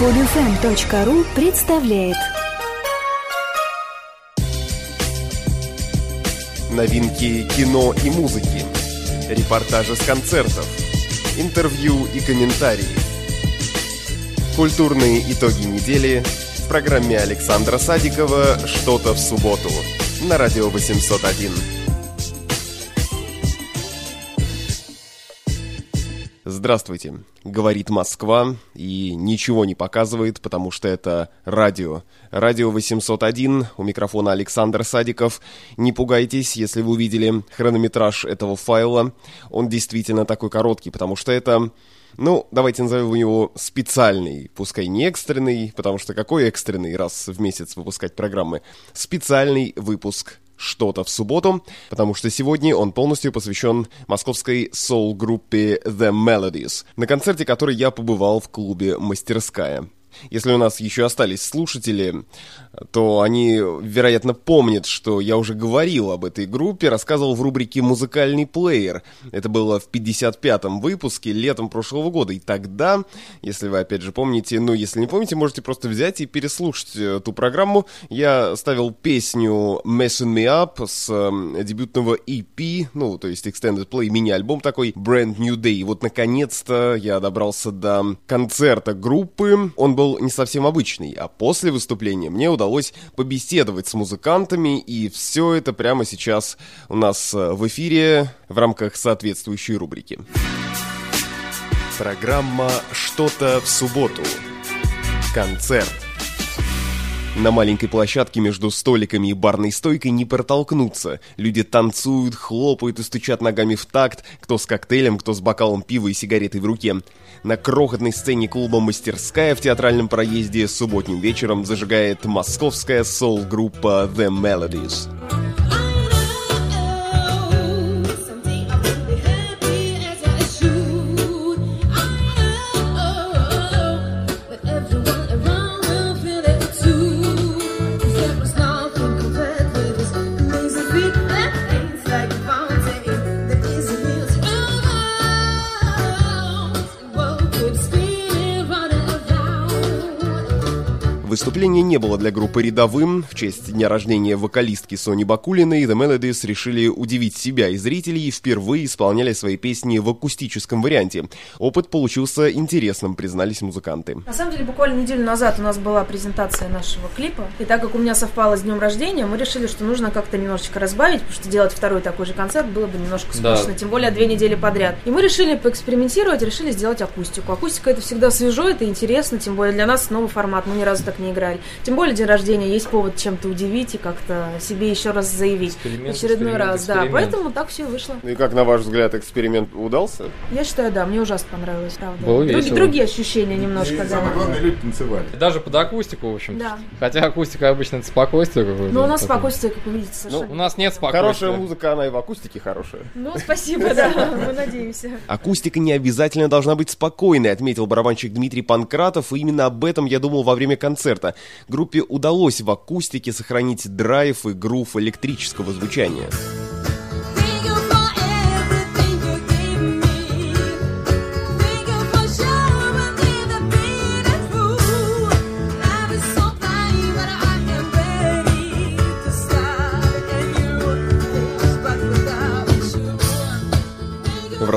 Podfm.ru представляет. Новинки кино и музыки. Репортажи с концертов. Интервью и комментарии. Культурные итоги недели. В программе Александра Садикова «Что-то в субботу» На радио 801 Здравствуйте, говорит Москва и ничего не показывает, потому что это радио. Радио 801, у микрофона Александр Садиков. Не пугайтесь, если вы увидели хронометраж этого файла. Он действительно такой короткий, потому что это... Ну, давайте назовем его специальный, пускай не экстренный, потому что какой экстренный раз в месяц выпускать программы? Специальный выпуск что-то в субботу, потому что сегодня он полностью посвящен московской соул-группе The Melodies, на концерте которой я побывал в клубе «Мастерская». Если у нас еще остались слушатели, то они, вероятно, помнят, что я уже говорил об этой группе, рассказывал в рубрике «Музыкальный плеер». Это было в 55-м выпуске летом прошлого года. И тогда, если вы опять же помните, ну, если не помните, можете просто взять и переслушать эту программу. Я ставил песню «Messing Me Up» с э, дебютного EP, ну, то есть Extended Play, мини-альбом такой «Brand New Day». И вот, наконец-то, я добрался до концерта группы. Он был не совсем обычный, а после выступления мне удалось побеседовать с музыкантами, и все это прямо сейчас у нас э, в эфире в рамках соответствующей рубрики. Программа «Что-то в субботу». Концерт. На маленькой площадке между столиками и барной стойкой не протолкнуться. Люди танцуют, хлопают и стучат ногами в такт, кто с коктейлем, кто с бокалом пива и сигаретой в руке. На крохотной сцене клуба «Мастерская» в театральном проезде субботним вечером зажигает московская сол-группа «The Melodies». Выступление не было для группы рядовым. В честь дня рождения вокалистки Сони Бакулиной The Melodies решили удивить себя и зрителей и впервые исполняли свои песни в акустическом варианте. Опыт получился интересным, признались музыканты. На самом деле, буквально неделю назад у нас была презентация нашего клипа. И так как у меня совпало с днем рождения, мы решили, что нужно как-то немножечко разбавить, потому что делать второй такой же концерт было бы немножко скучно, да. тем более две недели подряд. И мы решили поэкспериментировать, решили сделать акустику. Акустика это всегда свежо, это интересно, тем более для нас новый формат. Мы ни разу так не не играли. Тем более день рождения есть повод чем-то удивить и как-то себе еще раз заявить. Эксперимент, Очередной эксперимент, раз, эксперимент. да. Поэтому так все и вышло. Ну и как, на ваш взгляд, эксперимент удался? Я считаю, да, мне ужасно понравилось, правда. Было Друг, весело. Другие ощущения немножко, и, да. Самое главное, люди танцевали. Даже под акустику, в общем. Да. Хотя акустика обычно это спокойствие какое-то. Но у нас спокойствие, как вы видите, совершенно. Ну, у нас нет спокойствия. Хорошая музыка, она и в акустике хорошая. Ну, спасибо, да, мы надеемся. Акустика не обязательно должна быть спокойной, отметил барабанщик Дмитрий Панкратов, и именно об этом я думал во время концерта. Группе удалось удалось в акустике сохранить драйв и грув электрического звучания.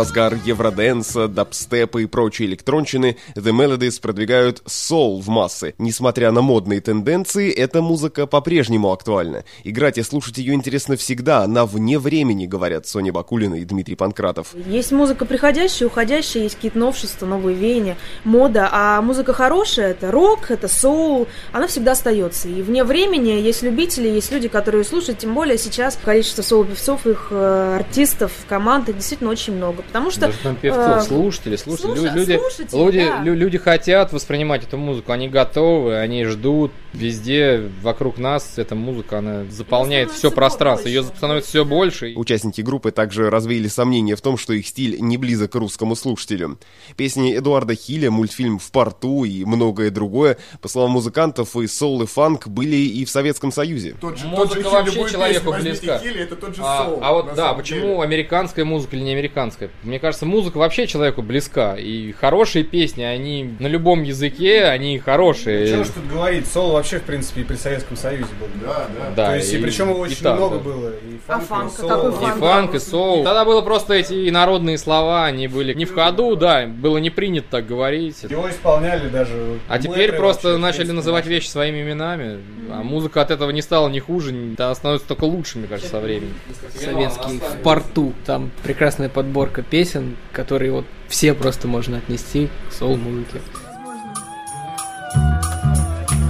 Разгар евроденса, дабстепа и прочей электронщины The Melodies продвигают соул в массы. Несмотря на модные тенденции, эта музыка по-прежнему актуальна. Играть и слушать ее интересно всегда, она вне времени, говорят Соня Бакулина и Дмитрий Панкратов. Есть музыка приходящая, уходящая, есть какие-то новшества, новые веяния, мода, а музыка хорошая, это рок, это соул, она всегда остается. И вне времени есть любители, есть люди, которые слушают, тем более сейчас количество соул-певцов, их э, артистов, команд, действительно очень много, потому что... Даже там певцов, э, слушатели, слушатели, слуш... люди, слушатели, люди, да. люди хотят воспринимать эту музыку, они готовы, они ждут, везде вокруг нас эта музыка, она заполняет все пространство, больше. ее становится все больше. Участники группы также развеяли сомнения в том, что их стиль не близок к русскому слушателю. Песни Эдуарда Хиля, мультфильм «В порту» и многое другое, по словам музыкантов, и соул, и фанк были и в Советском Союзе. Тот же, музыка тот же вообще человеку близка. Хилли, это тот же а, соул, а вот да, почему деле. американская музыка или не американская? Мне кажется, музыка вообще человеку близка. И хорошие песни, они на любом языке, они хорошие. Ну, что тут говорить, соло вообще, в принципе, и при Советском Союзе был. Да, да. да То есть, и, и причем его очень и так, много да. было. И фанк, а фанк, и соло. Какой фанк? И фанк, и соул. Тогда было просто эти народные слова, они были не в ходу, да, было не принято так говорить. Его исполняли даже. А теперь просто начали называть вещи своими именами, а музыка от этого не стала ни хуже, она становится только лучше, мне кажется, со временем. Советский в порту, там прекрасная подборка песен, которые вот все просто можно отнести к соул-музыке.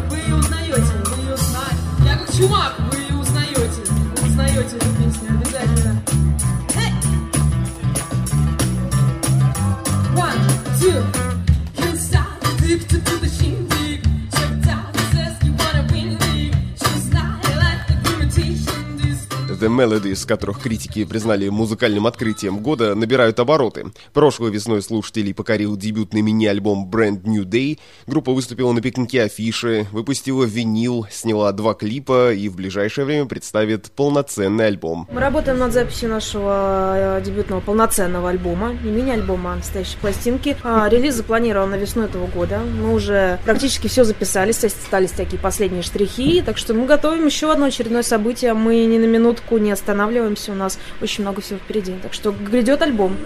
Вы ее узнаете, вы ее знаете. Я как чумак, вы ее узнаете. Вы узнаете эту песню Melodies, которых критики признали музыкальным открытием года, набирают обороты. Прошлой весной слушателей покорил дебютный мини-альбом Brand New Day. Группа выступила на пикнике афиши, выпустила винил, сняла два клипа и в ближайшее время представит полноценный альбом. Мы работаем над записью нашего э, дебютного полноценного альбома, не мини-альбома, а настоящей пластинки. А, релиз запланирован на весну этого года. Мы уже практически все записали, остались такие последние штрихи, так что мы готовим еще одно очередное событие. Мы ни на минутку не останавливаемся, у нас очень много всего впереди. Так что грядет альбом.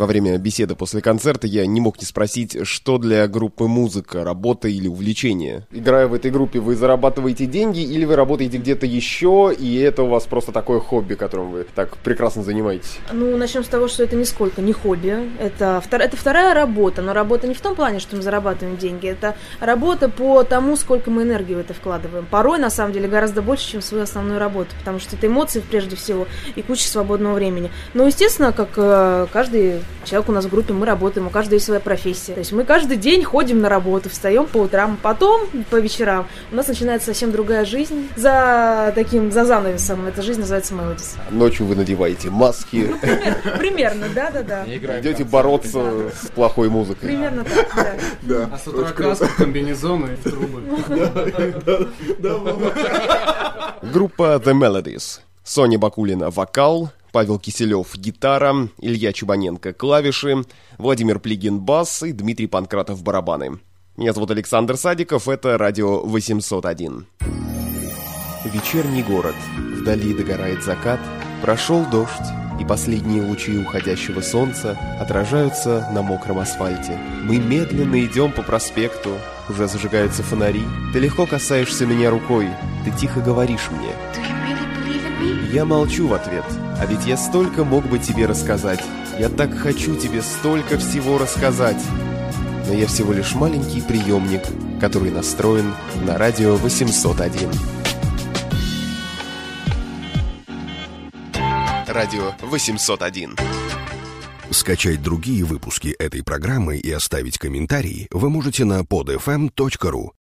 Во время беседы после концерта я не мог не спросить, что для группы музыка, работа или увлечение. Играя в этой группе, вы зарабатываете деньги или вы работаете где-то еще, и это у вас просто такое хобби, которым вы так прекрасно занимаетесь? Ну, начнем с того, что это нисколько не хобби. Это, втор... это вторая работа, но работа не в том плане, что мы зарабатываем деньги. Это работа по тому, сколько мы энергии в это вкладываем. Порой, на самом деле, гораздо больше, чем в свою основную работу, потому что это эмоции прежде всего и куча свободного времени. Но, естественно, как э, каждый человек у нас в группе, мы работаем, у каждого есть своя профессия. То есть мы каждый день ходим на работу, встаем по утрам, потом по вечерам у нас начинается совсем другая жизнь. За таким, за занавесом эта жизнь называется Melodies. Ночью вы надеваете маски, Примерно, да-да-да. идете бороться с плохой музыкой. Примерно так, да. А с утра краска, комбинезоны и трубы. Группа The Melodies. Соня Бакулина – вокал, Павел Киселев – гитара, Илья Чубаненко – клавиши, Владимир Плигин – бас и Дмитрий Панкратов – барабаны. Меня зовут Александр Садиков, это радио 801. Вечерний город. Вдали догорает закат, прошел дождь, и последние лучи уходящего солнца отражаются на мокром асфальте. Мы медленно идем по проспекту, уже зажигаются фонари. Ты легко касаешься меня рукой, ты тихо говоришь мне. Я молчу в ответ, а ведь я столько мог бы тебе рассказать. Я так хочу тебе столько всего рассказать. Но я всего лишь маленький приемник, который настроен на радио 801. Радио 801. Скачать другие выпуски этой программы и оставить комментарии вы можете на podfm.ru.